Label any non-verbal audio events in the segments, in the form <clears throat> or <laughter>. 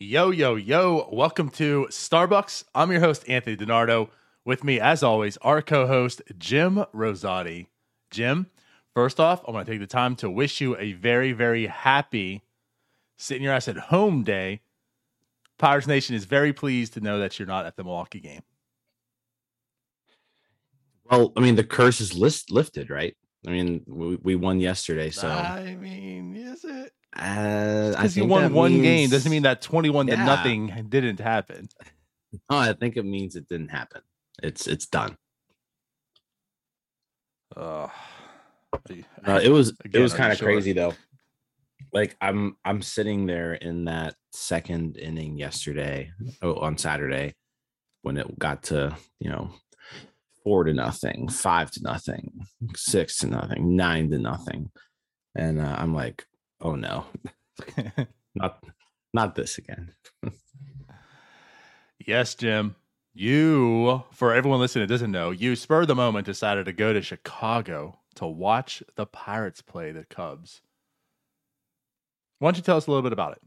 Yo, yo, yo. Welcome to Starbucs. I'm your host, Anthony DiNardo. With me, as always, our co host, Jim Rosati. Jim, first off, I want to take the time to wish you a very, very happy sitting your ass at home day. Pirates Nation is very pleased to know that you're not at the Milwaukee game. Well, I mean, the curse is list lifted, right? I mean, we, we won yesterday, so I mean, is it? Uh, Because you think won one game doesn't mean that 21 Yeah. to nothing didn't happen. No, I think it means it didn't happen. It's it's done. Uh, Uh, it was Again, it was kind of sure? crazy though. Like I'm I'm sitting there in that second inning yesterday oh, on Saturday when it got to you know four to nothing, five to nothing, six to nothing, nine to nothing, and uh, I'm like, oh no, not not this again. <laughs> Yes, Jim. You, for everyone listening that doesn't know, you spurred the moment decided to go to Chicago to watch the Pirates play the Cubs. Why don't you tell us a little bit about it?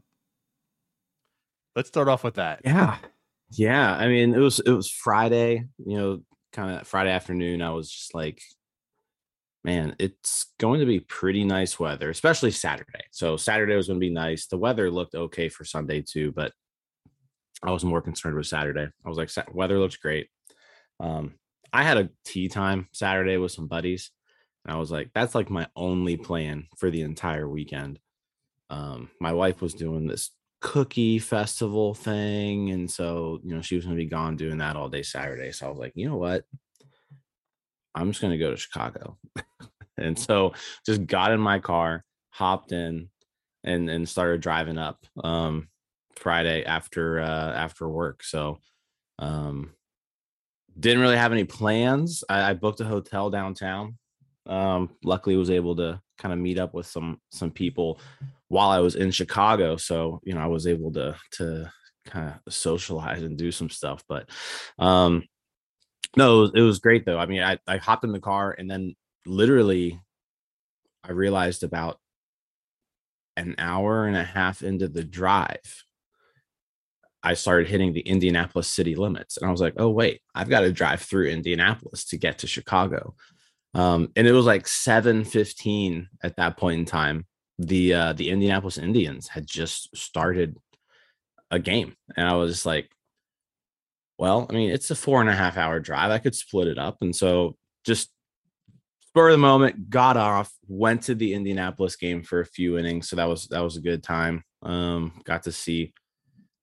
Let's start off with that. Yeah. Yeah. I mean, it was it was Friday, you know, kind of Friday afternoon. I was just like, man, it's going to be pretty nice weather, especially Saturday. So Saturday was going to be nice. The weather looked okay for Sunday too, but I was more concerned with Saturday. I was like, weather looks great. Um, I had a tea time Saturday with some buddies, and I was like, that's like my only plan for the entire weekend. Um, my wife was doing this cookie festival thing, and so you know she was going to be gone doing that all day Saturday. So I was like, you know what? I'm just going to go to Chicago, <laughs> and so just got in my car, hopped in, and and started driving up. Um, Friday after uh after work. So um didn't really have any plans. I, I booked a hotel downtown. Um luckily was able to kind of meet up with some some people while I was in Chicago. So, you know, I was able to to kind of socialize and do some stuff. But um no, it was, it was great though. I mean, I, I hopped in the car and then literally I realized about an hour and a half into the drive I started hitting the Indianapolis city limits. And I was like, oh, wait, I've got to drive through Indianapolis to get to Chicago. Um, and it was like 7:15 at that point in time. The uh, the Indianapolis Indians had just started a game. And I was just like, well, I mean, it's a four and a half hour drive. I could split it up. And so just spur of the moment, got off, went to the Indianapolis game for a few innings. So that was that was a good time. Um, got to see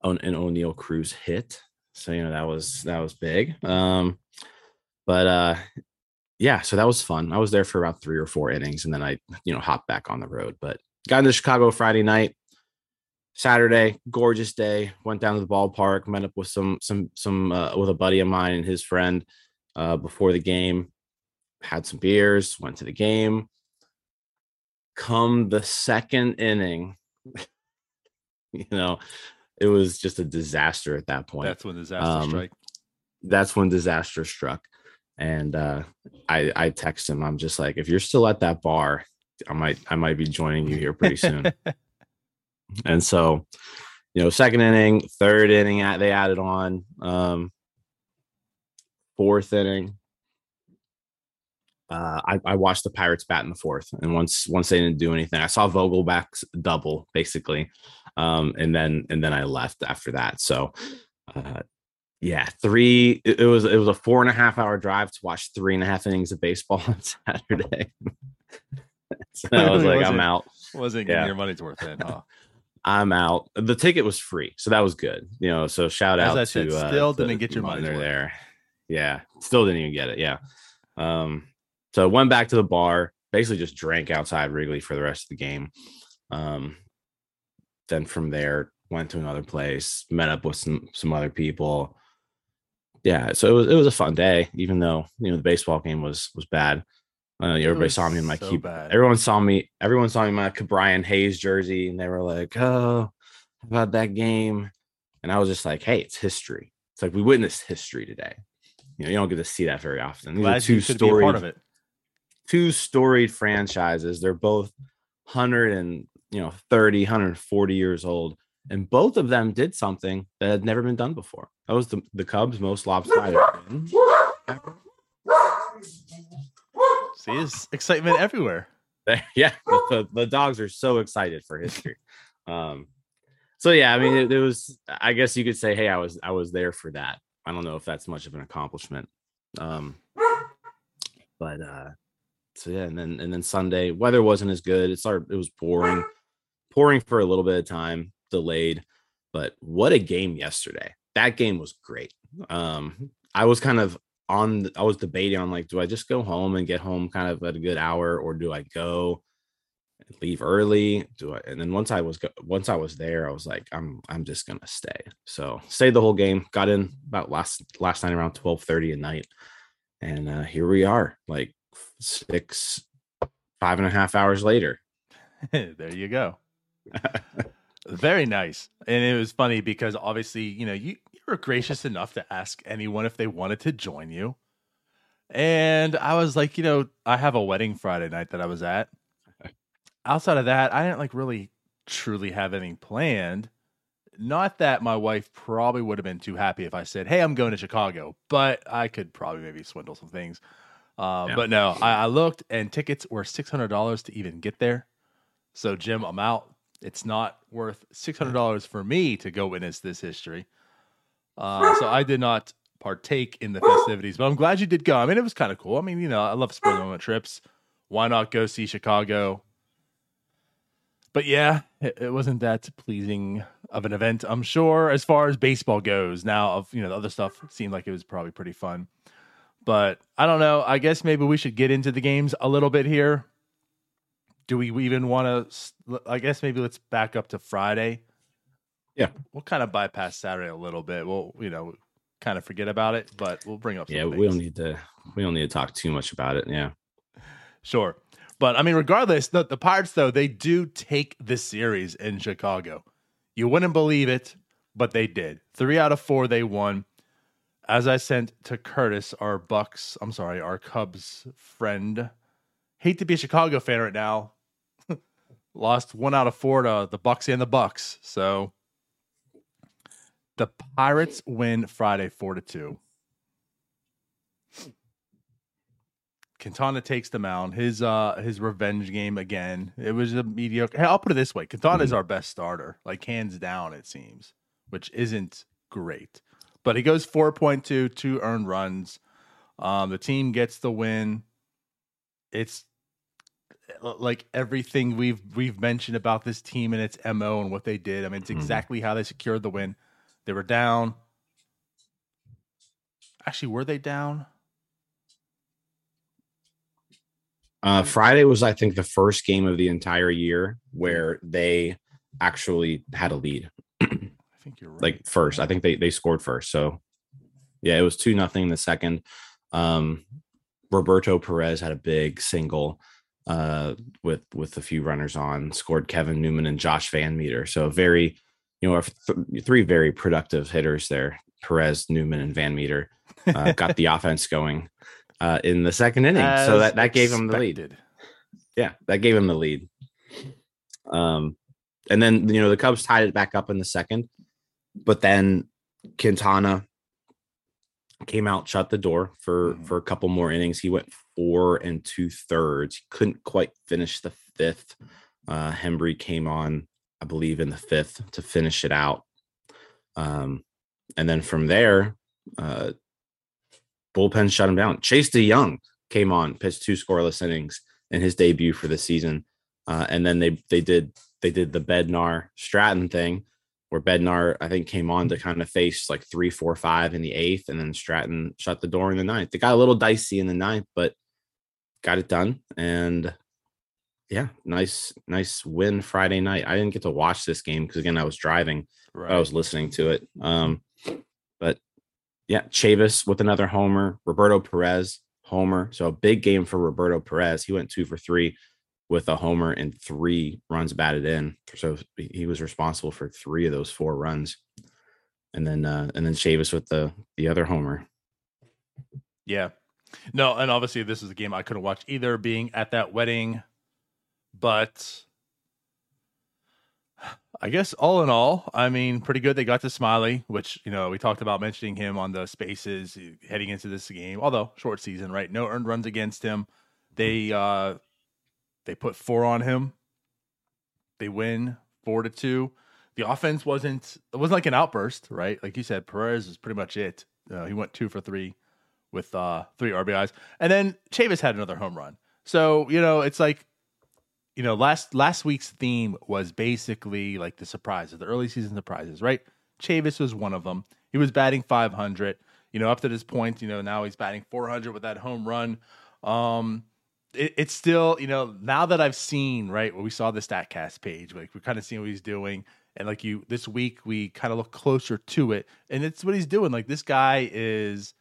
on an Oneil Cruz hit. So you know that was that was big. Um, but uh, yeah, so that was fun. I was there for about three or four innings, and then I you know hopped back on the road. But got into Chicago Friday night. Saturday, gorgeous day. Went down to the ballpark, met up with some some some uh, with a buddy of mine and his friend uh, before the game. Had some beers, went to the game. Come the second inning, <laughs> you know, it was just a disaster at that point. That's when disaster Um, strike. That's when disaster struck. And uh, I I text him. I'm just like, if you're still at that bar, I might I might be joining you here pretty soon. <laughs> and so, you know, second inning, third inning, they added on. Um, fourth inning, uh, I, I watched the Pirates bat in the fourth, and once once they didn't do anything, I saw Vogelbach's double basically, um, and then and then I left after that. So, uh, yeah, three. It, it was it was a four and a half hour drive to watch three and a half innings of baseball <laughs> on Saturday. <laughs> so I <laughs> was like, wasn't- I'm out. Wasn't getting yeah. your money's worth in, huh? I'm out. The ticket was free, so that was good. You know, so shout As out I to said, uh, still to didn't get your money money's there. worth. There, yeah, still didn't even get it. Yeah. Um. So went back to the bar. Basically, just drank outside Wrigley for the rest of the game. Um. Then from there, went to another place, met up with some some other people. Yeah, so it was it was a fun day, even though you know the baseball game was was bad. Uh, everybody saw me in my so keep. Everyone saw me. Everyone saw me in my Brian Hayes jersey, and they were like, "Oh, about that game?" And I was just like, "Hey, it's history. It's like we witnessed history today. You know, you don't get to see that very often. These are two you could part storied, of it. two storied franchises. They're both hundred and you know 30, 140 years old, and both of them did something that had never been done before. That was the, the Cubs' most lopsided. See, excitement everywhere. <laughs> yeah, the, the, dogs are so excited for history. Um, so yeah, I mean, it, it, was. I guess you could say, hey, I was I was there for that. I don't know if that's much of an accomplishment. Um, but uh, so yeah, and then and then Sunday, weather wasn't as good. It started. It was pouring, pouring for a little bit of time, delayed. But what a game yesterday! That game was great. Um, I was kind of on. I was debating on like, do I just go home and get home kind of at a good hour, or do I go and leave early? Do I? And then once I was once I was there, I was like, I'm I'm just gonna stay. So stayed the whole game. Got in about last last night around twelve thirty at night, and uh, here we are, like six five and a half hours later. <laughs> there you go. <laughs> Very nice. And it was funny because obviously, you know, you <laughs> were gracious enough to ask anyone if they wanted to join you. And I was like, you know, I have a wedding Friday night that I was at. Outside of that, I didn't like really truly have anything planned. Not that my wife probably would have been too happy if I said, "Hey, I'm going to Chicago," but I could probably maybe swindle some things. Uh, yeah. But no, I, I, looked and tickets were six hundred dollars to even get there. So Jim, I'm out. It's not worth six hundred dollars for me to go witness this history. Uh, so I did not partake in the festivities, but I'm glad you did go. I mean, it was kind of cool. I mean, you know, I love spur moment trips. Why not go see Chicago? But yeah, it, it, wasn't that pleasing of an event, I'm sure, as far as baseball goes. Now, of you know, the other stuff seemed like it was probably pretty fun. But I don't know. I guess maybe we should get into the games a little bit here. Do we even want to? I guess maybe let's back up to Friday. Yeah, we'll kind of bypass Saturday a little bit. We'll you know kind of forget about it, but we'll bring up. yeah, things. we don't need to. We don't need to talk too much about it. Yeah, <laughs> sure. But I mean, regardless, the, the Pirates though they do take the series in Chicago. You wouldn't believe it, but they did. Three out of four they won as I sent to Curtis, our Bucks, I'm sorry, our Cubs friend. Hate to be a Chicago fan right now. <laughs> Lost one out of four to the Bucks and the Bucks. So the Pirates win Friday four to two. Quintana takes the mound. His uh his revenge game again. It was a mediocre. Hey, I'll put it this way: Quintana is mm-hmm. our best starter, like hands down. It seems, which isn't great. But he goes 4.2, two earned runs. Um, the team gets the win. It's like everything we've we've mentioned about this team and its mo and what they did. I mean, it's mm-hmm. exactly how they secured the win. They were down. Actually, were they down? Uh, Friday was, I think, the first game of the entire year where they actually had a lead <clears throat> I think you're right. Like first, I think they they scored first. So yeah, it was two nothing in the second. Um, Roberto Perez had a big single uh, with with a few runners on. Scored Kevin Newman and Josh VanMeter. So very, you know, th- three very productive hitters there. Perez, Newman, and VanMeter uh, got the offense going uh, in the second inning. As so that that gave him the lead. Yeah, that gave him the lead. Um, and then you know the Cubs tied it back up in the second. But then Quintana came out, shut the door for mm-hmm. for a couple more innings. He went four and two thirds. He couldn't quite finish the fifth. Uh, Hembree came on, I believe, in the fifth to finish it out. Um, and then from there, uh, bullpen shut him down. Chase De Jong came on, pitched two scoreless innings in his debut for the season. Uh, and then they they did they did the Bednar Stratton thing where Bednar, I think, came on to kind of face like three, four, five in the eighth, and then Stratton shut the door in the ninth. It got a little dicey in the ninth, but got it done. And yeah, nice, nice win Friday night. I didn't get to watch this game because again, I was driving, right. I was listening to it. Um, but yeah, Chavis with another homer, Roberto Perez homer. So a big game for Roberto Perez. He went two for three with a homer and three runs batted in. So he was responsible for three of those four runs. And then uh and then Chavis with the the other homer. Yeah. No, and obviously this is a game I couldn't watch either being at that wedding, but I guess all in all, I mean, pretty good. They got to Smyly, which you know we talked about mentioning him on the spaces heading into this game. Although short season, right? No earned runs against him. They uh they put four on him. They win four to two. The offense wasn't it wasn't like an outburst, right? Like you said, Perez is pretty much it. Uh, he went two for three with uh three RBIs, and then Chavis had another home run. So you know it's like you know, last last week's theme was basically like the surprises, the early season surprises, right? Chavis was one of them. He was batting 500. You know, up to this point, you know, now he's batting 400 with that home run. Um, it, it's still, you know, now that I've seen, right, when we saw the Statcast page, like we're kind of seeing what he's doing, and like you, this week we kind of look closer to it, and it's what he's doing. Like this guy is,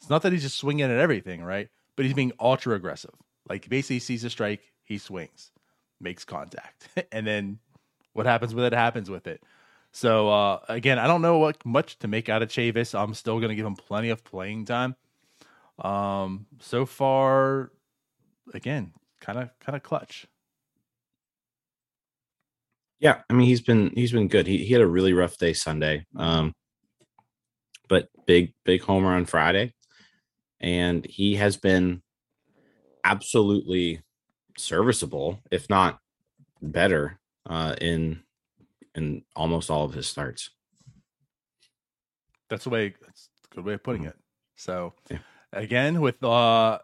it's not that he's just swinging at everything, right? But he's being ultra aggressive. Like basically, sees a strike, he swings makes contact. <laughs> and then what happens with it happens with it. So uh, again, I don't know what much to make out of Chavis. I'm still going to give him plenty of playing time. Um, so far, again, kind of kind of clutch. Yeah, I mean he's been he's been good. He he had a really rough day Sunday, um, but big big homer on Friday, and he has been absolutely serviceable, if not better, uh, in in almost all of his starts. That's the way. That's a good way of putting mm-hmm. it. So, yeah. again, with uh,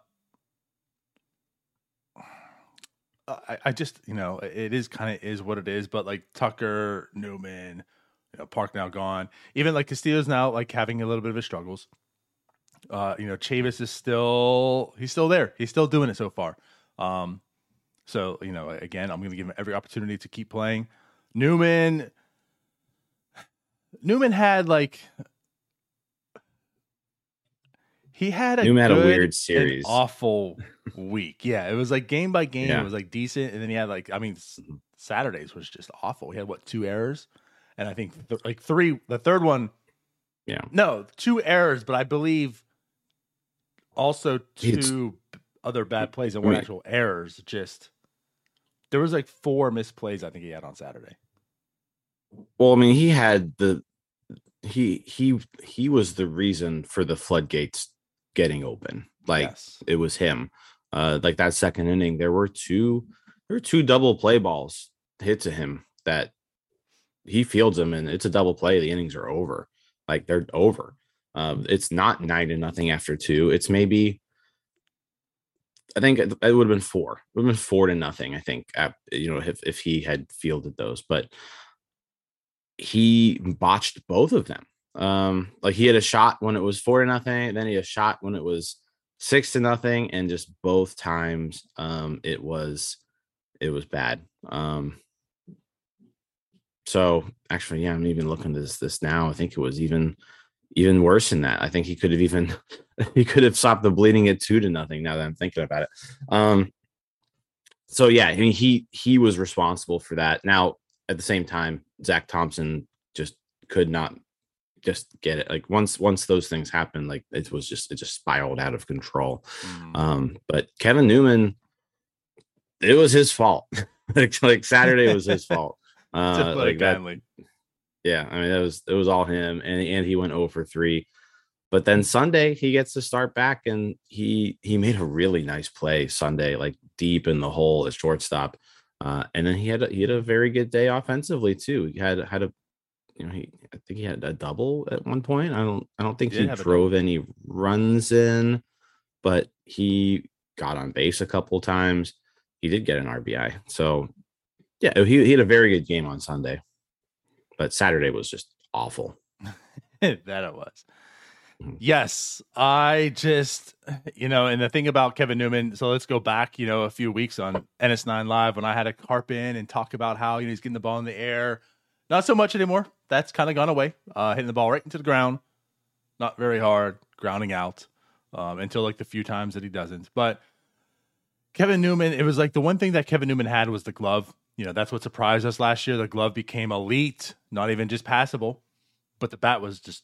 I, I just you know it is kind of is what it is, but like Tucker Newman, you know, Park now gone. Even like Castillo's now like having a little bit of his struggles. Uh, you know, Chavis is still he's still there. He's still doing it so far. Um, so, you know, again, I'm going to give him every opportunity to keep playing. Newman Newman had like he had a Newman had a weird series. Awful week. Yeah, it was like game by game, yeah. it was like decent and then he had like I mean mm-hmm. Saturdays was just awful. He had what, two errors? And I think th- like three the third one yeah. No, two errors, but I believe also two it's, other bad plays and one actual errors just there was like four misplays I think he had on Saturday. Well, I mean, he had the he he he was the reason for the floodgates getting open. Like yes. it was him. Uh like that second inning, there were two there were two double play balls hit to him that he fields them and it's a double play. The innings are over. Like they're over. Um, it's not nine to nothing after two. It's maybe I think it, would have been four. It would have been four to nothing. I think, you know, if if he had fielded those, but he botched both of them. Um, like he had a shot when it was four to nothing, then he had a shot when it was six to nothing, and just both times, um, it was it was bad. Um, so actually, yeah, I'm even looking at this this now. I think it was even even worse than that. I think he could have even <laughs> he could have stopped the bleeding at two to nothing. Now that I'm thinking about it, um, so yeah, I mean he he was responsible for that. Now at the same time, Zach Thompson just could not just get it. Like once once those things happened, like it was just it just spiraled out of control. Mm. Um, but Kevin Newman, it was his fault. <laughs> like, like Saturday was his <laughs> fault. Uh, like that, yeah, I mean it was it was all him, and and he went over three. But then Sunday he gets to start back, and he he made a really nice play Sunday, like deep in the hole at shortstop. Uh, and then he had a, he had a very good day offensively too. He had had a you know he I think he had a double at one point. I don't I don't think he, he drove any runs in, but he got on base a couple times. He did get an RBI. So yeah, he, he had a very good game on Sunday but Saturday was just awful. <laughs> that it was. Mm-hmm. Yes, I just, you know, and the thing about Kevin Newman, so let's go back, you know, a few weeks on NS9 Live when I had to harp in and talk about how, you know, he's getting the ball in the air. Not so much anymore. That's kind of gone away. Uh, hitting the ball right into the ground, not very hard, grounding out um, until like the few times that he doesn't. But Kevin Newman, it was like the one thing that Kevin Newman had was the glove you know, that's what surprised us last year. The glove became elite, not even just passable, but the bat was just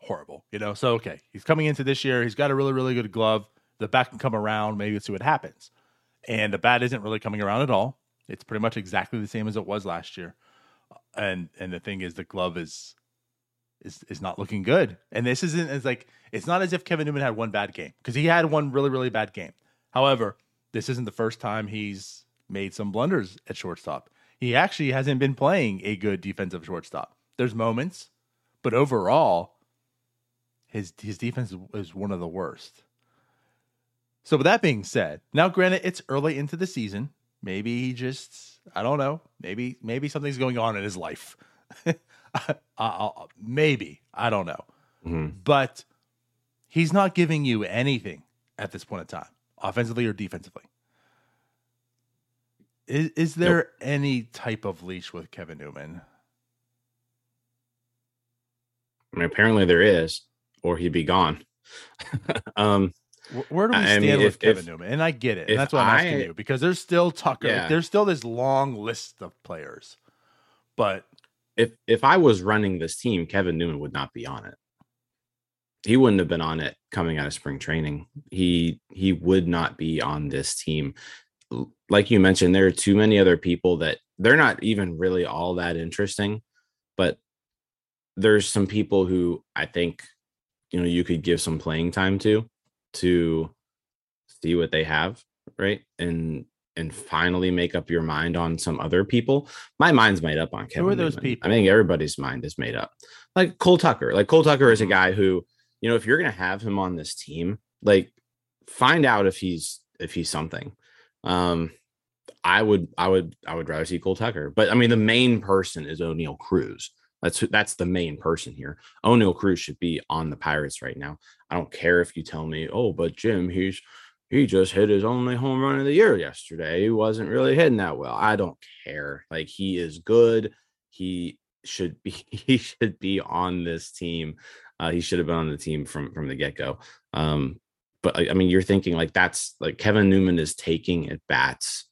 horrible, you know. So okay, he's coming into this year, he's got a really, really good glove. The bat can come around, maybe let's see what happens. And the bat isn't really coming around at all. It's pretty much exactly the same as it was last year. and and the thing is, the glove is is is not looking good. And this isn't as like it's not as if Kevin Newman had one bad game because he had one really really bad game. However, this isn't the first time he's made some blunders at shortstop. He actually hasn't been playing a good defensive shortstop. There's moments, but overall, his his defense is one of the worst. So with that being said, now granted it's early into the season. Maybe he just I don't know. Maybe maybe something's going on in his life. <laughs> I, I'll, maybe I don't know, Mhm. but he's not giving you anything at this point in time, offensively or defensively. Is is there any type of leash with Kevin Newman? I mean, apparently there is, or he'd be gone. <laughs> um, Where do we I stand mean, with if- Kevin if- Newman? And I get it. And that's why I'm asking I- you because there's still Tucker. Yeah. There's still this long list of players, but if if I was running this team, Kevin Newman would not be on it. He wouldn't have been on it coming out of spring training. He he would not be on this team. Like you mentioned, there are too many other people that they're not even really all that interesting, but there's some people who I think you know you could give some playing time to to see what they have, right? And and finally make up your mind on some other people. My mind's made up on Kevin. are those Newman. people? I think everybody's mind is made up. Like Cole Tucker. Like Cole Tucker is a Mhm. guy who, you know, if you're gonna have him on this team, like find out if he's if he's something. Um I would I would I would rather see Cole Tucker. But I mean the main person is Oneil Cruz. That's that's the main person here. Oneil Cruz should be on the Pirates right now. I don't care if you tell me, oh, but Jim, he's he just hit his only home run of the year yesterday. He wasn't really hitting that well. I don't care. Like he is good. He should be <laughs> he should be on this team. Uh, he should have been on the team from from the get go. Um, but I mean, you're thinking like that's like Kevin Newman is taking at bats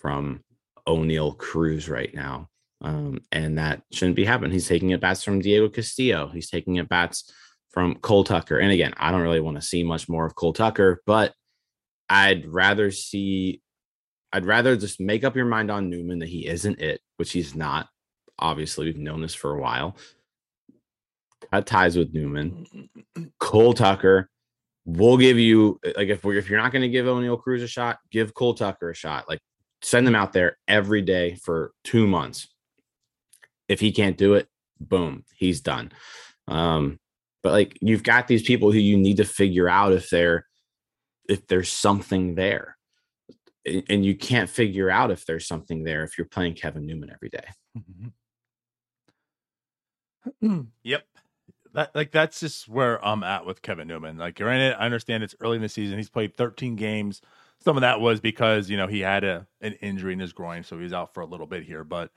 from Oneil Cruz right now. Um, and that shouldn't be happening. He's taking at bats from Diego Castillo. He's taking at bats from Cole Tucker. And again, I don't really want to see much more of Cole Tucker, but I'd rather see, I'd rather just make up your mind on Newman that he isn't it, which he's not. Obviously, we've known this for a while. Cut ties with Newman. Cole Tucker. We'll give you like if we're if you're not going to give Oneil Cruz a shot, give Cole Tucker a shot. Like send them out there every day for two months. If he can't do it, boom, he's done. Um, but like you've got these people who you need to figure out if they're if there's something there. And you can't figure out if there's something there if you're playing Kevin Newman every day. <clears throat> yep. That like that's just where I'm at with Kevin Newman. Like granted, I understand it's early in the season. He's played 13 games. Some of that was because, you know, he had a an injury in his groin, so he was out for a little bit here. But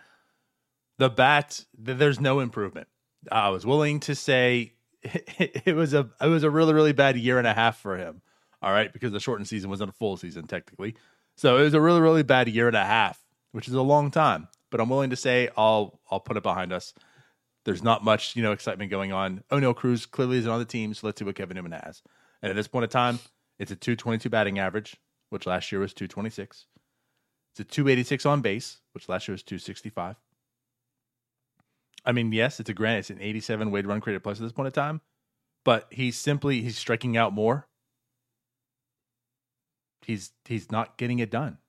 the bat, th- there's no improvement. I was willing to say <laughs> it was a it was a really, really bad year and a half for him. All right, because the shortened season wasn't a full season technically. So it was a really, really bad year and a half, which is a long time. But I'm willing to say I'll I'll put it behind us. There's not much, you know, excitement going on. Oneil Cruz clearly isn't on the team, so let's see what Kevin Newman has. And at this point in time, it's a 222 batting average, which last year was 226. It's a 286 on base, which last year was 265. I mean, yes, it's a grant. It's an 87 weighted run created plus at this point in time, but he's simply he's striking out more. He's he's not getting it done.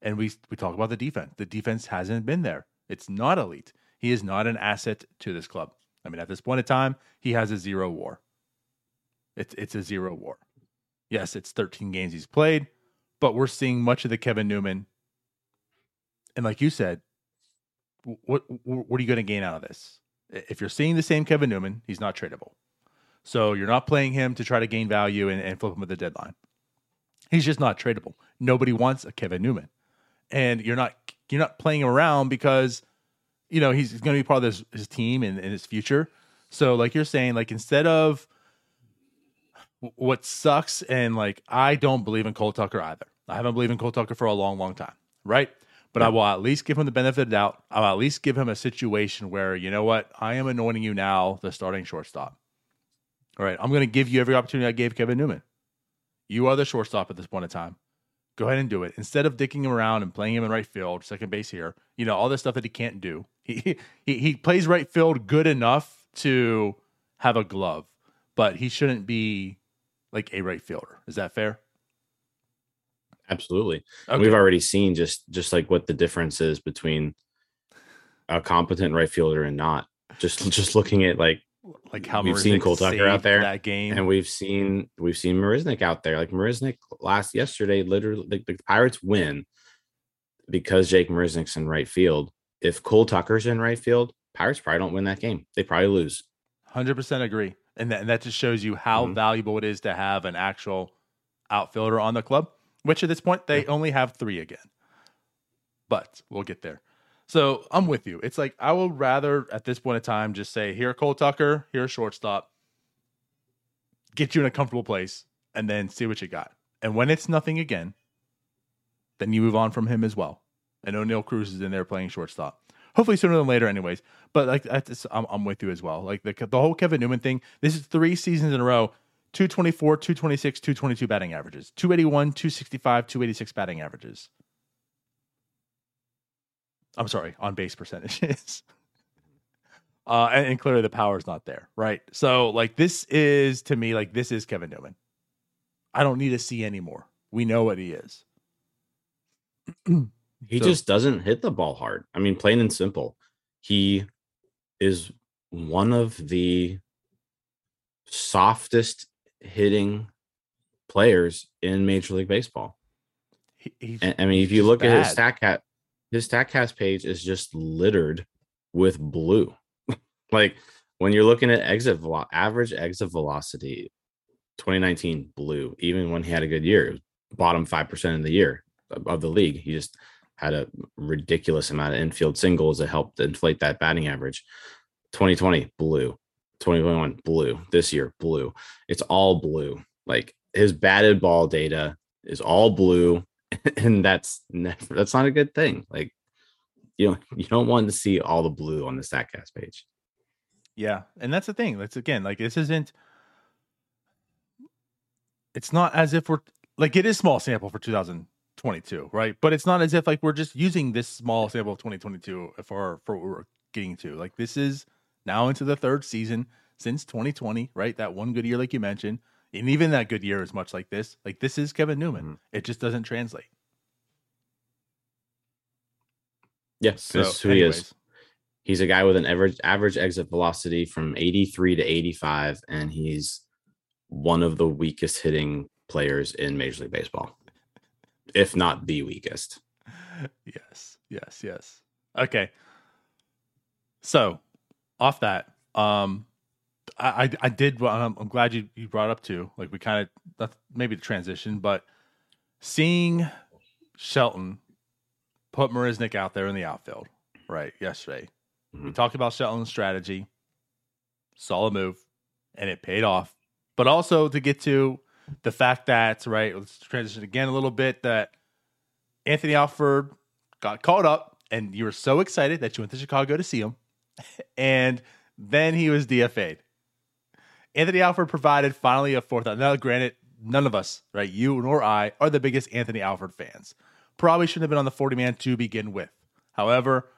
And we we talk about the defense. The defense hasn't been there. It's not elite. He is not an asset to this club. I mean, at this point in time, he has a zero WAR. It's it's a zero WAR. Yes, it's 13 games he's played, but we're seeing much of the Kevin Newman. And like you said, what what are you going to gain out of this? If you're seeing the same Kevin Newman, he's not tradable. So you're not playing him to try to gain value and, and flip him at the deadline. He's just not tradable. Nobody wants a Kevin Newman, and you're not you're not playing him around because you know he's going to be part of this his team and, and his future. So like you're saying, like instead of what sucks and like I don't believe in Cole Tucker either. I haven't believed in Cole Tucker for a long, long time, right? But I will at least give him the benefit of the doubt. I'll at least give him a situation where you know what I am anointing you now the starting shortstop. All right, I'm going to give you every opportunity I gave Kevin Newman. You are the shortstop at this point in time. Go ahead and do it instead of dicking him around and playing him in right field, second base here. You know all this stuff that he can't do. <laughs> He he he plays right field good enough to have a glove, but he shouldn't be like a right fielder. Is that fair? Absolutely. Okay. We've already seen just just like what the difference is between a competent right fielder and not. Just <laughs> just looking at like like how we've Marisnick seen Cole Tucker out there that game, and we've seen we've seen Marisnick out there. Like Marisnick last yesterday, literally the, the Pirates win because Jake Marisnick's in right field. If Cole Tucker's in right field, Pirates probably don't win that game. They probably lose. Hundred percent agree, and that, and that just shows you how mm-hmm. valuable it is to have an actual outfielder on the club. Which at this point they yeah. only have three again, but we'll get there. So I'm with you. It's like I would rather at this point in time just say, here, Cole Tucker, here, shortstop, get you in a comfortable place, and then see what you got. And when it's nothing again, then you move on from him as well. And Oneil Cruz is in there playing shortstop. Hopefully sooner than later, anyways. But like, I'm, I'm with you as well. Like the the whole Kevin Newman thing. This is three seasons in a row. 224, 226, 222 batting averages, 281, 265, 286 batting averages. I'm sorry, on base percentages. <laughs> uh, and, and, clearly the power is not there, right? So, like, this is to me, like, this is Kevin Newman. I don't need to see anymore. We know what he is. he so, just doesn't hit the ball hard. I mean, plain and simple. He is one of the softest hitting players in Major League Baseball. He, I mean, if you look bad. at his stat cat, his Statcast page is just littered with blue. <laughs> like when you're looking at exit velo- average exit velocity, 2019 blue. Even when he had a good year, bottom five percent in the year of the league. He just had a ridiculous amount of infield singles that helped inflate that batting average. 2020 blue, 2021 blue. This year blue. It's all blue. Like his batted ball data is all blue <laughs> and that's never that's not a good thing. Like you know, you don't want to see all the blue on the Statcast page. Yeah, and that's the thing. That's again like this isn't. It's not as if we're like it is small sample for 2022, right? But it's not as if like we're just using this small sample of 2022 for for what we're getting to. Like this is now into the third season since 2020, right? That one good year, like you mentioned and even that good year is much like this. Like this is Kevin Newman. Mm-hmm. It just doesn't translate. Yes, so, this is who anyways. he is. He's a guy with an average average exit velocity from 83 to 85, and he's one of the weakest hitting players in Major League Baseball, if not the weakest. Yes, yes, yes. Okay. So, off that, um, I, I did. I'm, I'm glad you, you brought up too. Like we kind of that's maybe the transition, but seeing Shelton put Marisnick out there in the outfield, right? Yesterday, mm-hmm. we talked about Shelton's strategy, solid move, and it paid off. But also to get to the fact that right, let's transition again a little bit. That Anthony Alford got caught up, and you were so excited that you went to Chicago to see him, <laughs> and then he was DFA'd. Anthony Alford provided finally a fourth out. Now, granted, none of us, right, you nor I, are the biggest Anthony Alford fans. Probably shouldn't have been on the 40 man to begin with. However,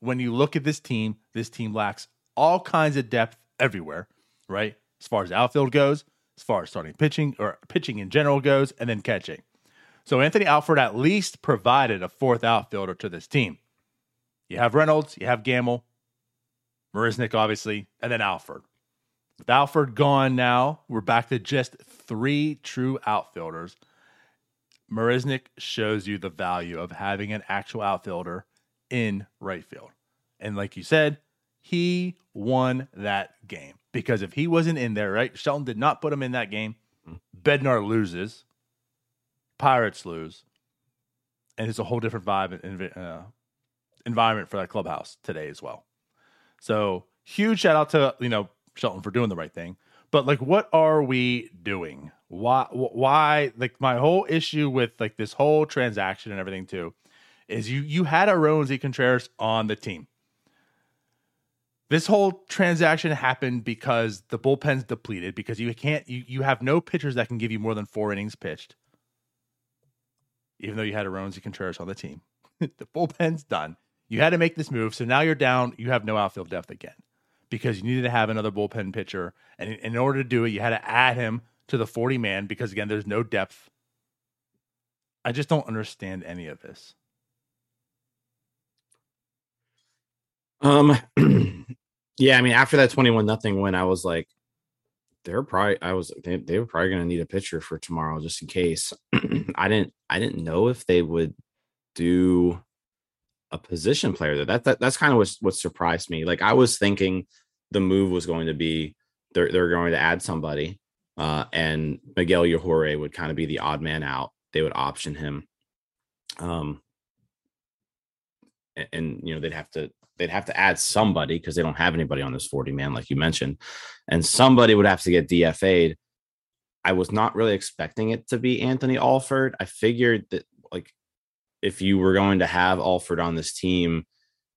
when you look at this team, this team lacks all kinds of depth everywhere, right? As far as outfield goes, as far as starting pitching or pitching in general goes, and then catching. So Anthony Alford at least provided a fourth outfielder to this team. You have Reynolds, you have Gamel, Marisnick, obviously, and then Alford. With Alford gone now, we're back to just three true outfielders. Marisnick shows you the value of having an actual outfielder in right field. And like you said, he won that game because if he wasn't in there, right? Shelton did not put him in that game. Bednar loses, Pirates lose, and it's a whole different vibe and uh, environment for that clubhouse today as well. So huge shout out to you know Shelton for doing the right thing. But like, what are we doing? Why? Why? Like, my whole issue with like this whole transaction and everything too is you you had Roansy Contreras on the team. This whole transaction happened because the bullpen's depleted because you can't you you have no pitchers that can give you more than four innings pitched. even though you had Roansy Contreras on the team. <laughs> the bullpen's done. You had to make this move. So now you're down. You have no outfield depth again because you needed to have another bullpen pitcher. And in order to do it, you had to add him to the 40 man because, again, there's no depth. I just don't understand any of this. Um, <clears throat> yeah, I mean, after that 21 nothing win, I was like, they're probably I was they, they were probably going to need a pitcher for tomorrow just in case. <clears throat> I didn't I didn't know if they would do a position player. That, that that's kind of what what surprised me. Like I was thinking the move was going to be they're they're going to add somebody uh, and Miguel Yajure would kind of be the odd man out. They would option him. Um and, and you know they'd have to they'd have to add somebody because they don't have anybody on this 40 man, like you mentioned, and somebody would have to get DFA'd. I was not really expecting it to be Anthony Alford. I figured that like if you were going to have Alford on this team,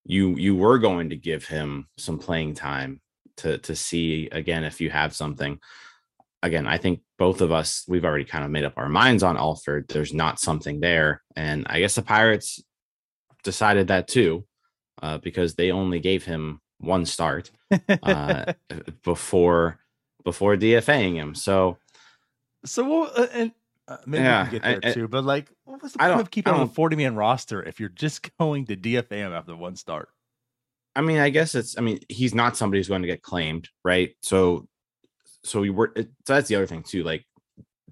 you you were going to give him some playing time to to see again if you have something. Again, I think both of us we've already kind of made up our minds on Alford. There's not something there, and I guess the Pirates decided that too uh, because they only gave him one start uh, <laughs> before before DFAing him. So, so well, uh, and uh, maybe yeah, we can get there I, too. But like, what was the point of keeping on a forty man roster if you're just <laughs> going to DFA him after one start? I mean, I guess it's. I mean, he's not somebody who's going to get claimed, right? So, so we were. It, so that's the other thing too. Like,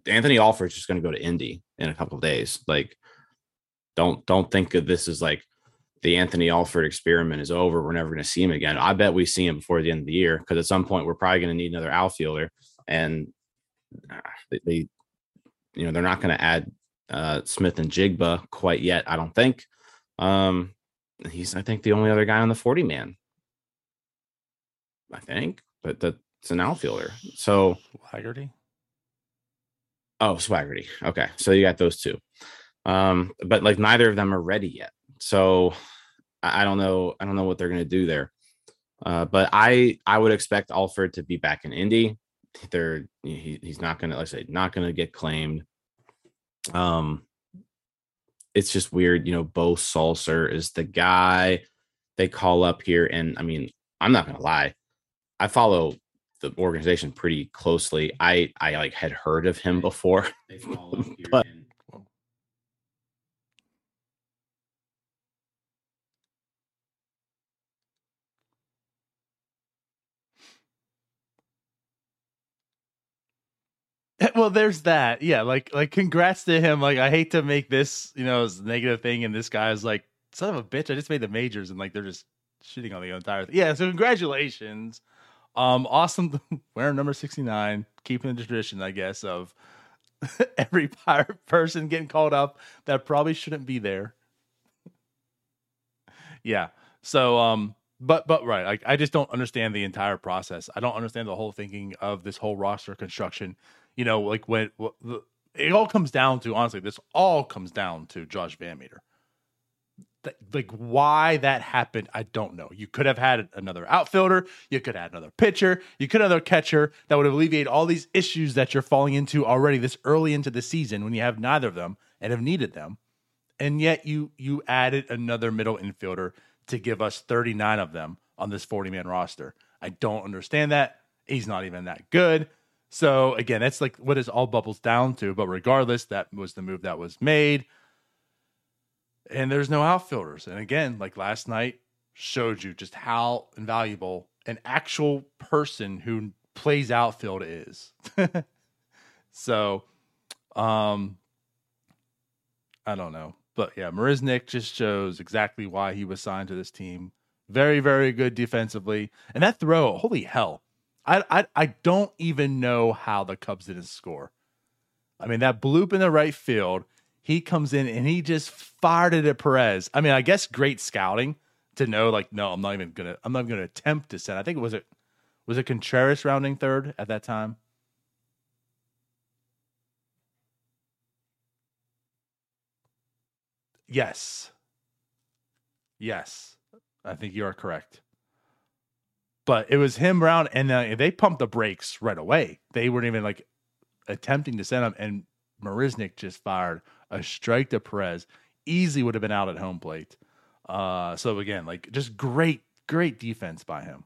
Anthony Alford's just going to go to Indy in a couple of days. Like, don't don't think of this as like the Anthony Alford experiment is over. We're never going to see him again. I bet we see him before the end of the year because at some point we're probably going to need another outfielder, and uh, they, they you know, they're not going to add uh, Smith-Njigba quite yet. I don't think. Um, he's, I think, the only other guy on the forty man. I think, but that's an outfielder. So Swaggerty. Oh, Swaggerty. Okay, so you got those two. Um, but like neither of them are ready yet. So I don't know. I don't know what they're going to do there. Uh, but I I would expect Alford to be back in Indy. They're he, he's not going to let's say not going to get claimed. Um, it's just weird, you know. Beau Sulser is the guy they call up here, and I mean, I'm not going to lie, I follow the organization pretty closely. I I like had heard of him before, but <laughs> well, there's that. Yeah, like like congrats to him. Like I hate to make this, you know, negative thing, and this guy is like, son of a bitch, I just made the majors, and like they're just shitting on the entire thing. Yeah, so congratulations. Um, awesome <laughs> wearing number 69, keeping the tradition, I guess, of <laughs> every pirate person getting called up that probably shouldn't be there. <laughs> yeah. So um but but right, like I just don't understand the entire process. I don't understand the whole thinking of this whole roster construction you know, like when it all comes down to honestly, this all comes down to Josh VanMeter. Like why that happened, I don't know. You could have had another outfielder, you could have another pitcher, you could have another catcher that would alleviate all these issues that you're falling into already this early into the season when you have neither of them and have needed them. And yet you you added another middle infielder to give us 39 of them on this 40 man roster. I don't understand that. He's not even that good. So again, that's like what all bubbles down to. But regardless, that was the move that was made. And there's no outfielders. And again, like last night showed you just how invaluable an actual person who plays outfield is. <laughs> so um I don't know. But yeah, Marisnick just shows exactly why he was signed to this team. Very, very good defensively. And that throw, holy hell. I, I I don't even know how the Cubs didn't score. I mean, that bloop in the right field, he comes in and he just fired it at Perez. I mean, I guess great scouting to know, like, no, I'm not even gonna, I'm not gonna attempt to send. I think it was it was it Contreras rounding third at that time. Yes. Yes. I think you are correct but it was him around, and uh, they pumped the brakes right away. They weren't even like attempting to send him, and Marisnick just fired a strike to Perez, Easy would have been out at home plate. Uh, so again, like just great, great defense by him.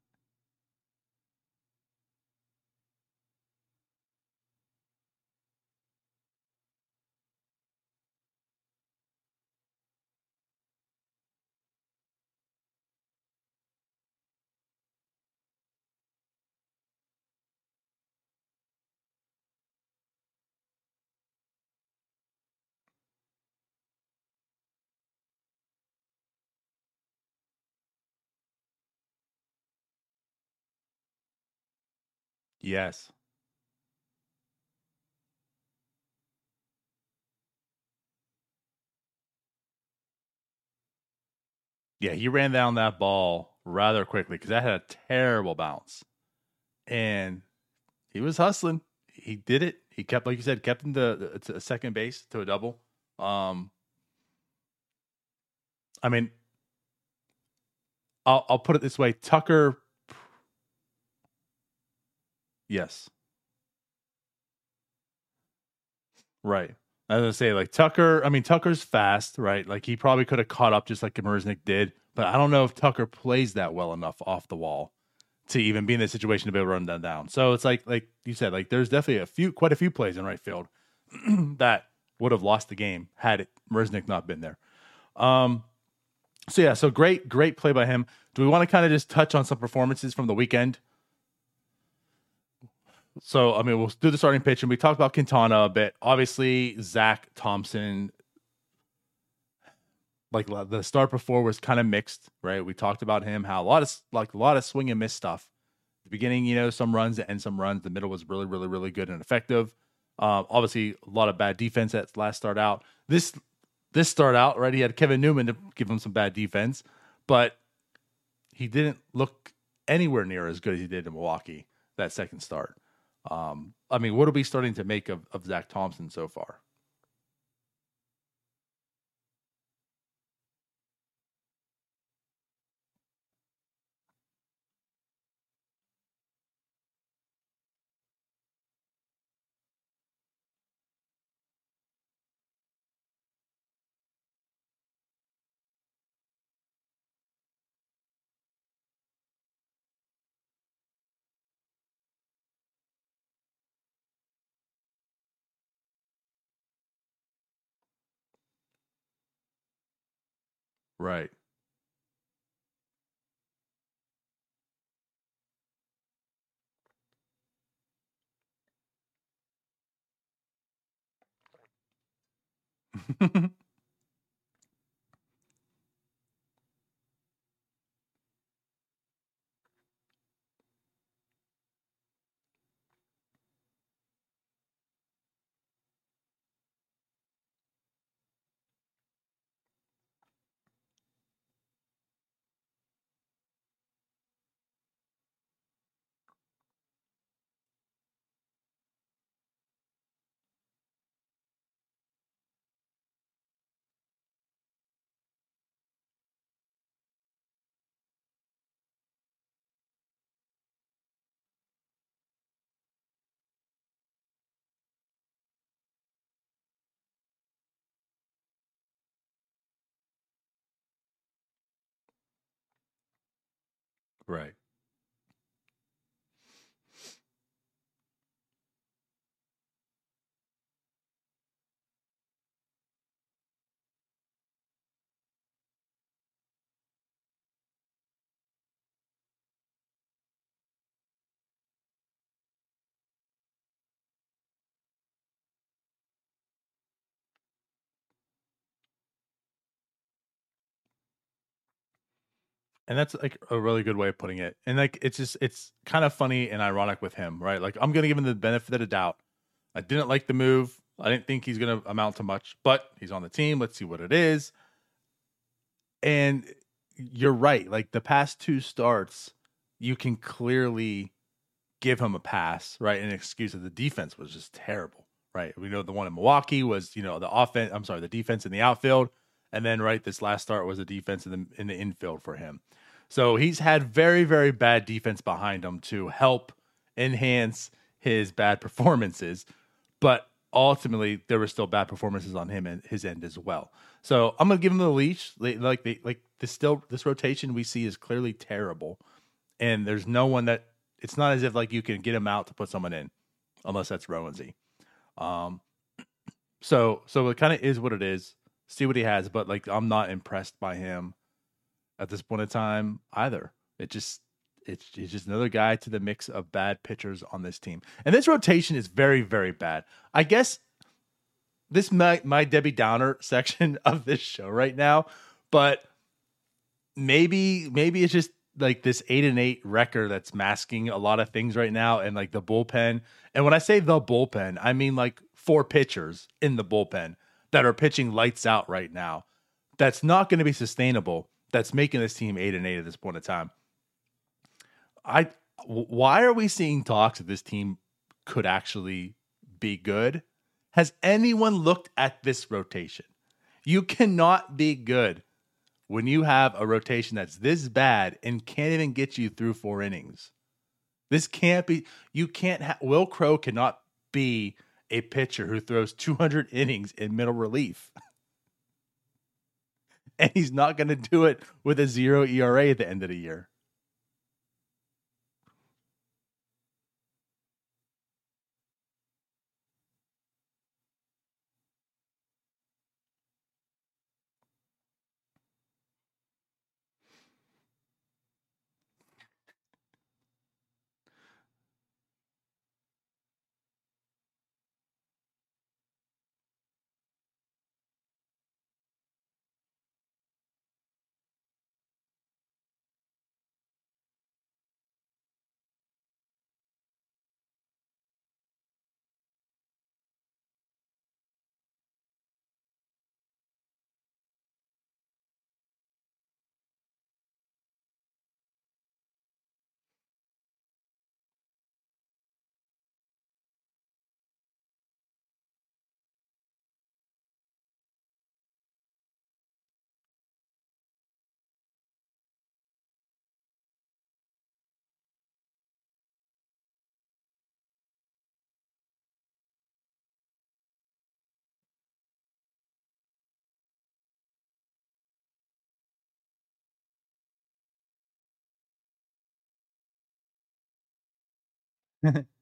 Yes. Yeah, he ran down that ball rather quickly because that had a terrible bounce. And he was hustling. He did it. He kept, like you said, kept him to, to second base to a double. Um, I mean, I'll I'll put it this way: Tucker. Yes. Right. I was gonna say like Tucker. I mean Tucker's fast, right? Like he probably could have caught up just like Marisnick did, but I don't know if Tucker plays that well enough off the wall to even be in this situation to be able to run that down. So it's like like you said, like there's definitely a few, quite a few plays in right field <clears throat> that would have lost the game had it Marisnick not been there. Um. So yeah, so great, great play by him. Do we want to kind of just touch on some performances from the weekend? So, I mean, we'll do the starting pitch, and we talked about Quintana a bit. Obviously, Zach Thompson, like the start before was kind of mixed, right? We talked about him how a lot of like a lot of swing and miss stuff. The beginning, you know, some runs and some runs. The middle was really, really, really good and effective. Um, obviously, a lot of bad defense at last start out. This this start out, right? He had Kevin Newman to give him some bad defense, but he didn't look anywhere near as good as he did in Milwaukee that second start. Um, I mean, what are we starting to make of, of Zach Thompson so far? Right. <laughs> Right. And that's like a really good way of putting it. And like it's just it's kind of funny and ironic with him, right? Like I'm gonna give him the benefit of the doubt. I didn't like the move I didn't think he's to amount to much, but he's on the team. Let's see what it is. And you're right. Like the past two starts, you can clearly give him a pass, right? An excuse that the defense was just terrible, right? We know the one in Milwaukee was, you know, the offense. I'm sorry, the defense in the outfield, and then right this last start was the defense in the in the infield for him. So he's had very very bad defense behind him to help enhance his bad performances, but ultimately there were still bad performances on him and his end as well. So I'm gonna give him the leash. Like they, like this still this rotation we see is clearly terrible, and there's no one that it's not as if like you can get him out to put someone in, unless that's Roansy. Um, <clears throat> so so it kind of is what it is. See what he has, but like I'm not impressed by him at this point in time either. It just it's, it's just another guy to the mix of bad pitchers on this team, and this rotation is very very bad. I guess this my my Debbie Downer <laughs> section of this show right now, but maybe maybe it's just like this eight and eight record that's masking a lot of things right now, and like the bullpen. And when I say the bullpen, I mean like four pitchers in the bullpen that are pitching lights out right now. That's not going to be sustainable. That's making this team eight and eight at this point in time. I why are we seeing talks that this team could actually be good? Has anyone looked at this rotation? You cannot be good when you have a rotation that's this bad and can't even get you through four innings. This can't be, you can't, ha- Wil Crowe cannot be a pitcher who throws 200 innings in middle relief. <laughs> and he's not going to do it with a zero ERA at the end of the year. <laughs>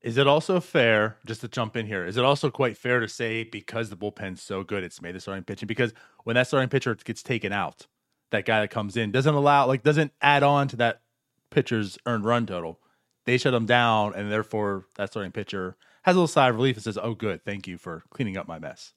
Is it also fair, just to jump in here, is it also quite fair to say because the bullpen's so good, it's made the starting pitching? Because when that starting pitcher gets taken out, that guy that comes in doesn't allow, like, doesn't add on to that pitcher's earned run total. They shut him down, and therefore that starting pitcher has a little sigh of relief and says, "Oh, good, thank you for cleaning up my mess."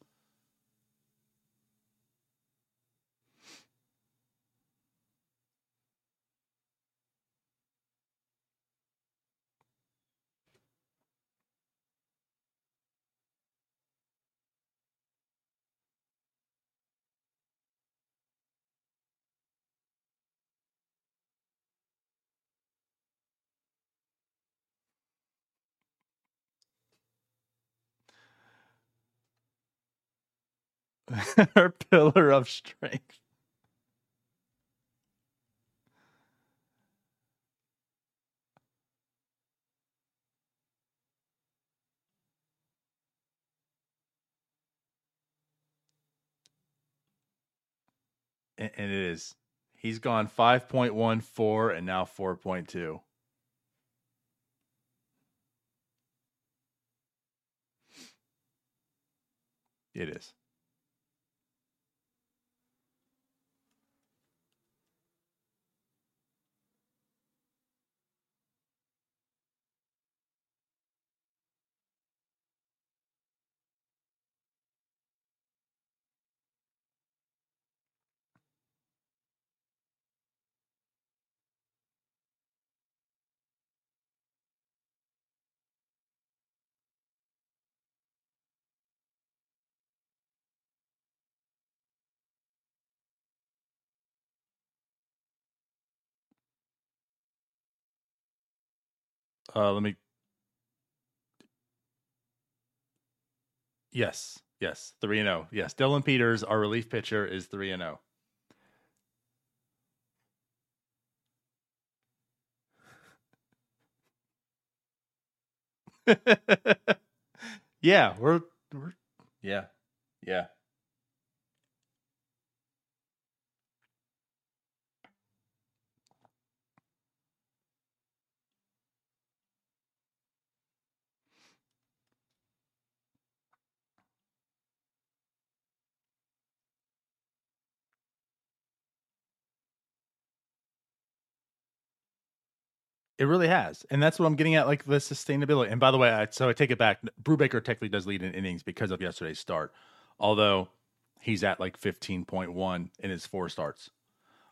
<laughs> Her pillar of strength. And it is. He's gone 5.14 and now 4.2. It is. Uh, let me. Yes, yes, three and zero. Yes, Dillon Peters, our relief pitcher, is three and zero. <laughs> yeah, we're we're yeah, yeah. It really has, and that's what I'm getting at, like the sustainability. And by the way, I, so I take it back. Brubaker technically does lead in innings because of yesterday's start, although he's at like 15.1 in his four starts.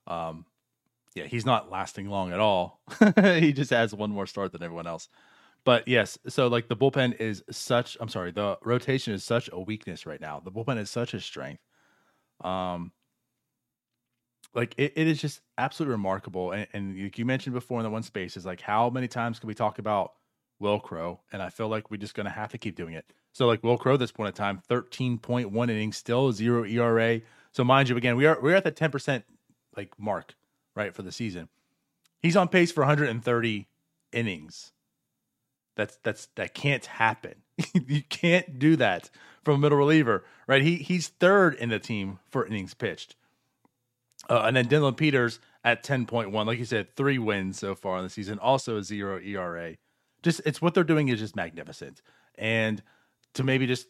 Um, yeah, he's not lasting long at all. <laughs> he just has one more start than everyone else. But yes, so like the bullpen is such. I'm sorry, the rotation is such a weakness right now. The bullpen is such a strength. Um, like it, it is just absolutely remarkable. And, and you mentioned before in the one space is like how many times can we talk about Wil Crowe? And I feel like we're just gonna have to keep doing it. So like Wil Crowe, this point in time, thirteen point one innings, still zero ERA. So mind you, again, we are we're at the ten percent like mark right for the season. He's on pace for 130 innings. That's that's that can't happen. <laughs> you can't do that from a middle reliever, right? He he's third in the team for innings pitched. Uh, and then Dillon Peters at 10.1. Like you said, three wins so far in the season, also a zero ERA. Just it's what they're doing is just magnificent. And to maybe just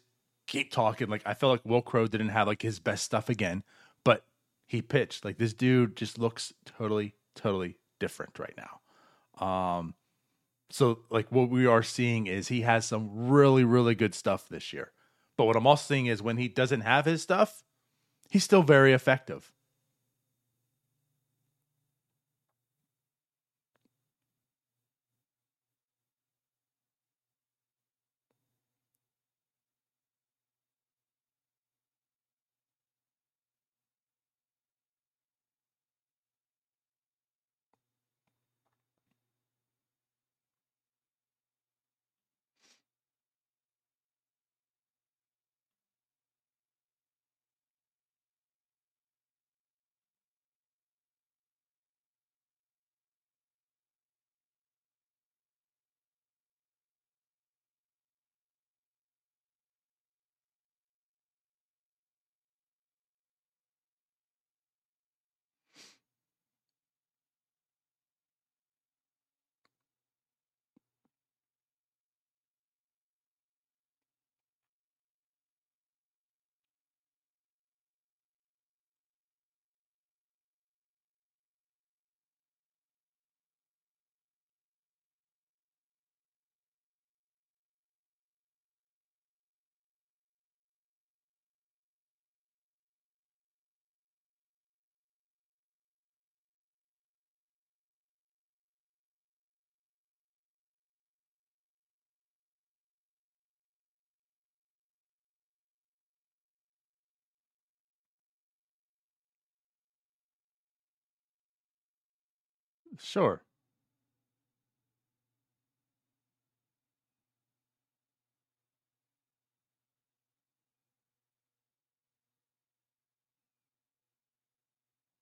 keep talking, like I feel like Wil Crowe didn't have like his best stuff again, but he pitched. Like this dude just looks totally, totally different right now. Um, so like what we are seeing is he has some really, really good stuff this year. But what I'm also seeing is when he doesn't have his stuff, he's still very effective. Sure.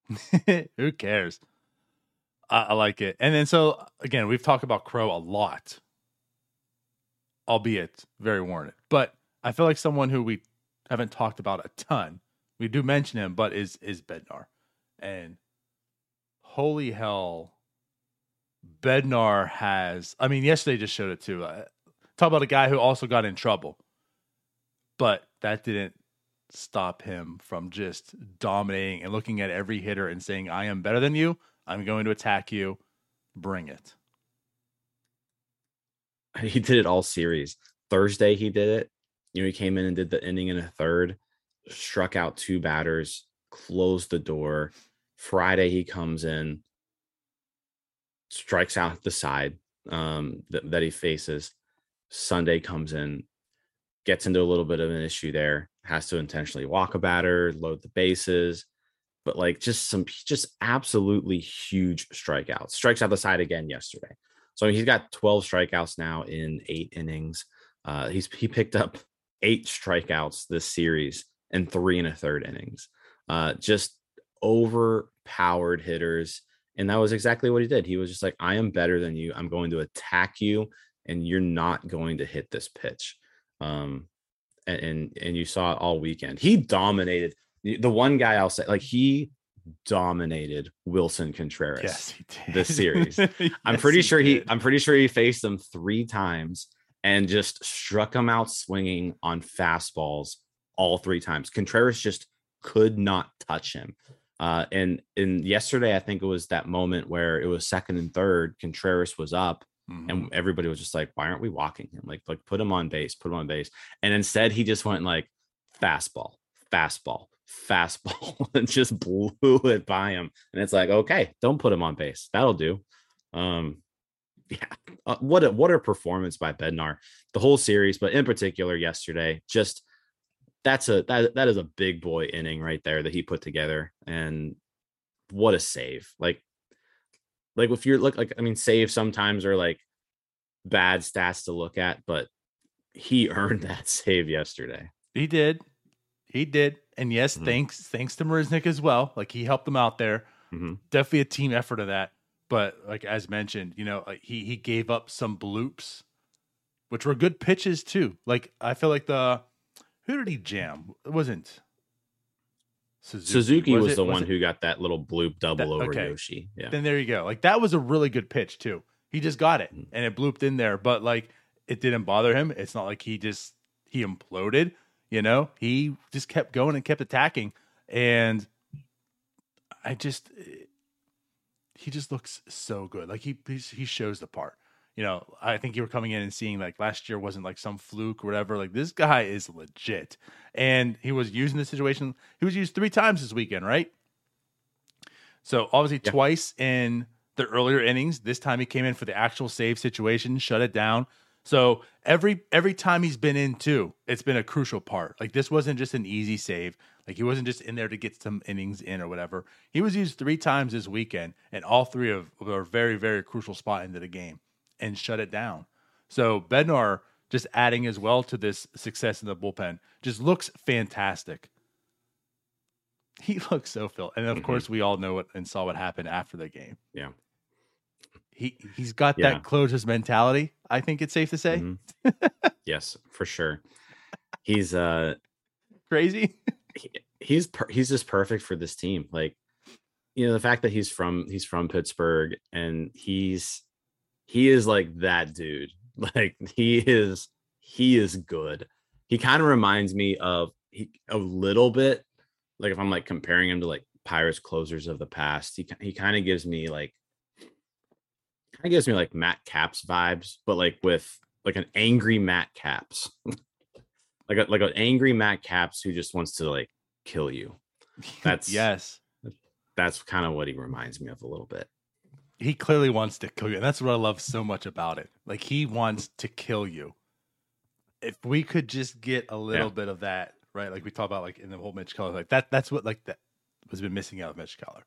<laughs> Who cares? I, I, like it. And then so again, we've talked about Crowe a lot, albeit very warranted. But I feel like someone who we haven't talked about a ton. We do mention him, but is is Bednar. And holy hell, Bednar has. I mean, yesterday just showed it too. Uh, talk about a guy who also got in trouble, but that didn't stop him from just dominating and looking at every hitter and saying, "I am better than you. I'm going to attack you. Bring it." He did it all series. Thursday he did it. You know, he came in and did the inning in a third, struck out two batters, closed the door. Friday he comes in, strikes out the side um, that, he faces. Sunday comes in, gets into a little bit of an issue there, has to intentionally walk a batter, load the bases, but like just some just absolutely huge strikeouts. Strikes out the side again yesterday. So he's got 12 strikeouts now in eight innings. Uh, he's he picked up eight strikeouts this series and three and a third innings. Uh, just overpowered hitters. And that was exactly what he did. He was just like, I am better than you. I'm going to attack you, and you're not going to hit this pitch. Um, and, and, and you saw it all weekend. He dominated the one guy I'll say, like he dominated Willson Contreras Yes, he did. this series. <laughs> I'm Yes, pretty sure he. I'm pretty sure he faced him three times and just struck him out swinging on fastballs all three times. Contreras just could not touch him. Uh, and and yesterday I think it was that moment where it was second and third. Contreras was up, Mhm. and everybody was just like, "Why aren't we walking him? Like, like put him on base, put him on base." And instead, he just went like fastball, fastball, fastball, <laughs> and just blew it by him. And it's like, okay, don't put him on base. That'll do. Um, <laughs> yeah, uh, what a what a performance by Bednar, the whole series, but in particular yesterday, just that's a that that is a big boy inning right there that he put together, and what a save! Like, like if you're look like I mean, save sometimes are like bad stats to look at, but he <laughs> earned that save yesterday. He did. He did. And yes, Mhm. thanks thanks to Marisnick as well. Like he helped them out there. Mhm. Definitely a team effort of that. But like as mentioned, you know, like he he gave up some bloops, which were good pitches too. Like I feel like the who did he jam? It wasn't Suzuki. Suzuki was, it- the one it- who got that little bloop double That- over okay. Yoshi. Yeah. Then there you go. Like that was a really good pitch too. He just got it Mhm. and it blooped in there, but like it didn't bother him. It's not like he just he imploded, you know? He just kept going and kept attacking and I just he just looks so good. Like he he shows the part. You know, I think you were coming in and seeing like last year wasn't like some fluke or whatever. Like this guy is legit. And he was using the situation. He was used three times this weekend, right? So obviously Yeah. twice in the earlier innings. This time he came in for the actual save situation, shut it down. So every every time he's been in too, it's been a crucial part. Like this wasn't just an easy save. Like he wasn't just in there to get some innings in or whatever. He was used three times this weekend, and all three of were very very crucial spot into the game and shut it down. So Bednar just adding as well to this success in the bullpen just looks fantastic. He <laughs> looks so Phil, and of Mhm. course we all know what and saw what happened after the game. Yeah. He he's got Yeah. that closers mentality. I think it's safe to say. Mhm. <laughs> yes, for sure. He's uh Crazy. he- he's per- he's just perfect for this team. Like, you know, the fact that he's from he's from Pittsburgh and he's he is like that dude. <laughs> Like he is he is good. He kind of reminds me of he a little bit like if I'm like comparing him to like Pirates closers of the past. He he kind of gives me like kind of gives me like Matt Capps vibes, but like with like an angry Matt Capps. <laughs> like a, like an angry Matt Capps who just wants to like kill you. <laughs> That's- yes. That's kind of what he reminds me of a little bit. He clearly wants to kill you. And that's what I love so much about it. Like he wants to kill you. If we could just get a little Yeah. bit of that, right? Like we talk about like in the whole Mitch Keller, like that that's what like that has been missing out of Mitch Keller.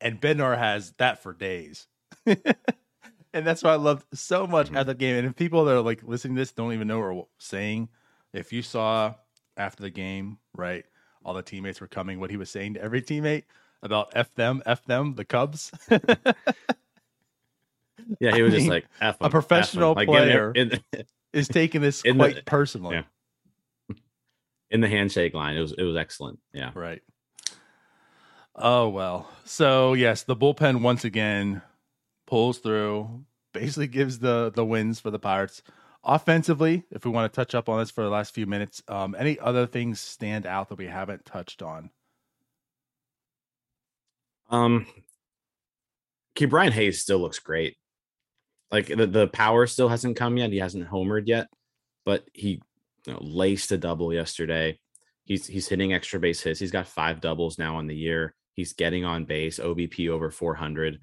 And Bednar has that for days. <laughs> and that's what I loved so much Mhm. at the game. And if people that are like listening to this don't even know what we're saying, if you saw after the game, right, all the teammates were coming, what he was saying to every teammate about F them, F them, the Cubs. <laughs> Yeah, he I was just mean, like F a 'em, F 'em." professional Like, player. it in, <laughs> is taking this In the- quite personally. yeah. in the handshake line. It was it was excellent. Yeah. Right. Oh well. So yes, the bullpen once again pulls through, basically gives the the wins for the Pirates. Offensively, if we want to touch up on this for the last few minutes, um, any other things stand out that we haven't touched on? Um Ke'Bryan Hayes still looks great. Like the, the power still hasn't come yet. He hasn't homered yet, but he you know, laced a double yesterday. He's he's hitting extra base hits. He's got five doubles now on the year. He's getting on base, OBP over 400.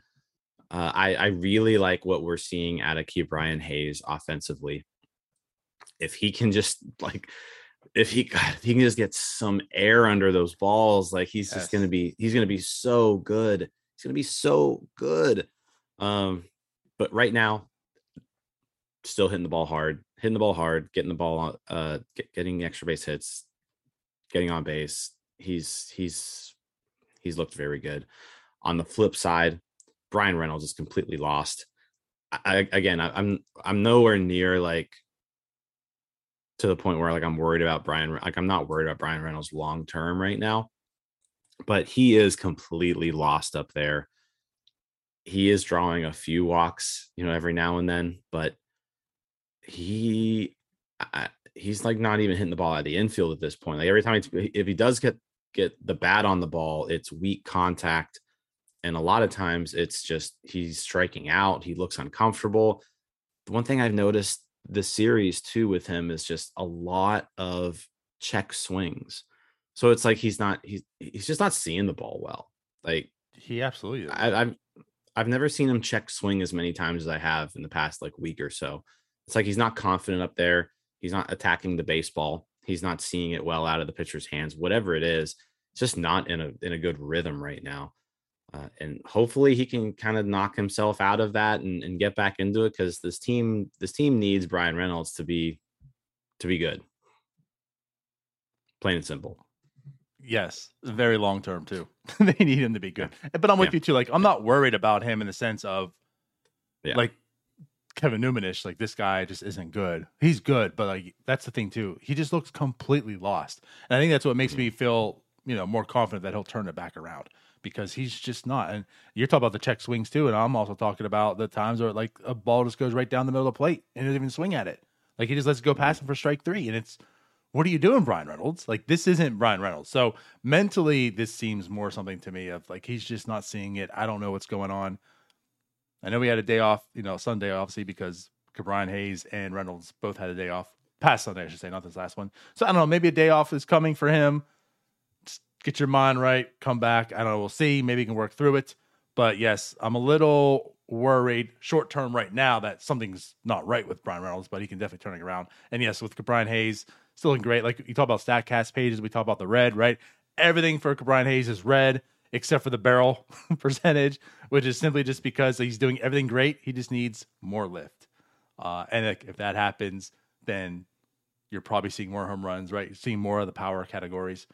Uh, I I really like what we're seeing out of Ke'Bryan Hayes offensively. If he can just like, if he God, if he can just get some air under those balls, like he's Yes. just gonna be he's gonna be so good. He's gonna be so good. Um, but right now still hitting the ball hard, hitting the ball hard, getting the ball, on, uh, get, getting extra base hits, getting on base. He's he's he's looked very good. On the flip side, Bryan Reynolds is completely lost. I, again, I, I'm I'm nowhere near like to the point where like I'm worried about Bryan. Like I'm not worried about Bryan Reynolds long term right now, but he is completely lost up there. He is drawing a few walks, you know, every now and then, but he I, he's like not even hitting the ball at the infield at this point. Like every time he, if he does get get the bat on the ball, it's weak contact, and a lot of times it's just he's striking out. He looks uncomfortable. The one thing I've noticed the series too with him is just a lot of check swings. So it's like he's not he's he's just not seeing the ball well. Like he absolutely is. I, I've I've never seen him check swing as many times as I have in the past like week or so. It's like he's not confident up there. He's not attacking the baseball. He's not seeing it well out of the pitcher's hands. Whatever it is, it's just not in a in a good rhythm right now. Uh, and hopefully he can kind of knock himself out of that and, and get back into it because this team this team needs Bryan Reynolds to be to be good. Plain and simple. Yes, very long term too. <laughs> they need him to be good. Yeah. But I'm with yeah. you too. Like I'm not worried about him in the sense of yeah. like Kevin Newmanish. Like this guy just isn't good. He's good, but like that's the thing too. He just looks completely lost, and I think that's what makes mm-hmm. me feel you know more confident that he'll turn it back around because he's just not. And you're talking about the check swings too, and I'm also talking about the times where like a ball just goes right down the middle of the plate and doesn't even swing at it. Like he just lets it go past him for strike three, and it's what are you doing, Bryan Reynolds? Like this isn't Bryan Reynolds. So mentally, this seems more something to me of like he's just not seeing it. I don't know what's going on. I know we had a day off, you know, Sunday obviously because Ke'Bryan Hayes and Reynolds both had a day off. Past Sunday, I should say, not this last one. So I don't know. Maybe a day off is coming for him get your mind right, come back. I don't know. We'll see. Maybe you can work through it. But yes, I'm a little worried short term right now that something's not right with Bryan Reynolds, but he can definitely turn it around. And yes, with Brian Hayes, still looking great. Like you talk about StatCast pages, we talk about the red, right? Everything for Brian Hayes is red except for the barrel <laughs> percentage, which is simply just because he's doing everything great. He just needs more lift. Uh, and if that happens, then you're probably seeing more home runs, right? You're seeing more of the power categories.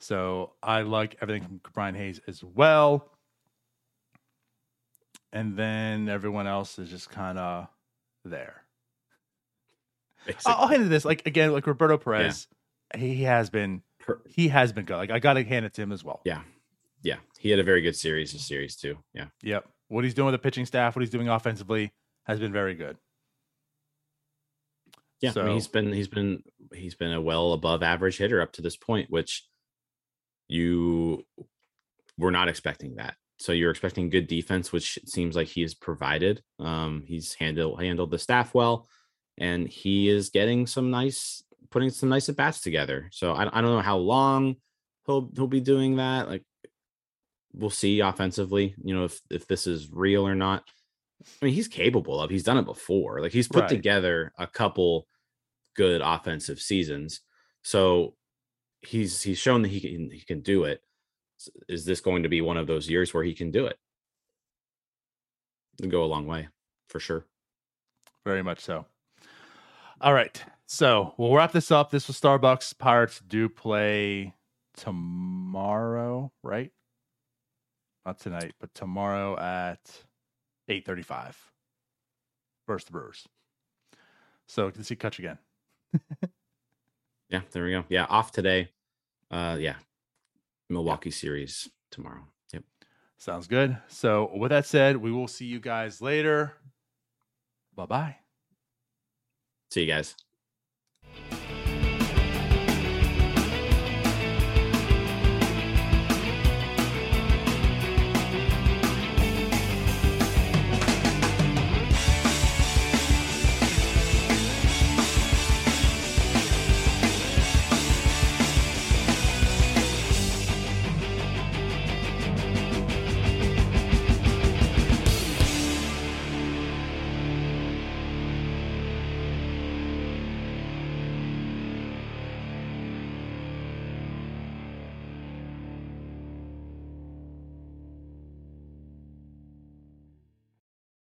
So I like everything from Brian Hayes as well. And then everyone else is just kind of there. Basically. I'll hand it this. Like again, like Roberto Perez, yeah. he has been he has been good. Like I gotta hand it to him as well. Yeah. Yeah. He had a very good series this series too. Yeah. Yep. What he's doing with the pitching staff, what he's doing offensively has been very good. Yeah, so, I mean, he's been he's been he's been a well above average hitter up to this point, which you were not expecting that. So you're expecting good defense, which seems like he has provided. Um, he's handled handled the staff well, and he is getting some nice, putting some nice at bats together. So I, I don't know how long he'll he'll be doing that. Like we'll see offensively. You know if if this is real or not. I mean, he's capable of. He's done it before. Like he's put right. together a couple good offensive seasons. So he's he's shown that he can he can do it. Is this going to be one of those years where he can do it? It'll go a long way for sure. Very much so. All right. So we'll wrap this up. This was Starbucs. Pirates do play tomorrow, right? Not tonight, but tomorrow at 8.35 versus the Brewers. So to see Kutch again. <laughs> Yeah, there we go. Yeah, off today. Uh yeah. Milwaukee series tomorrow. Yep. Sounds good. So with that said, we will see you guys later. Bye bye. See you guys.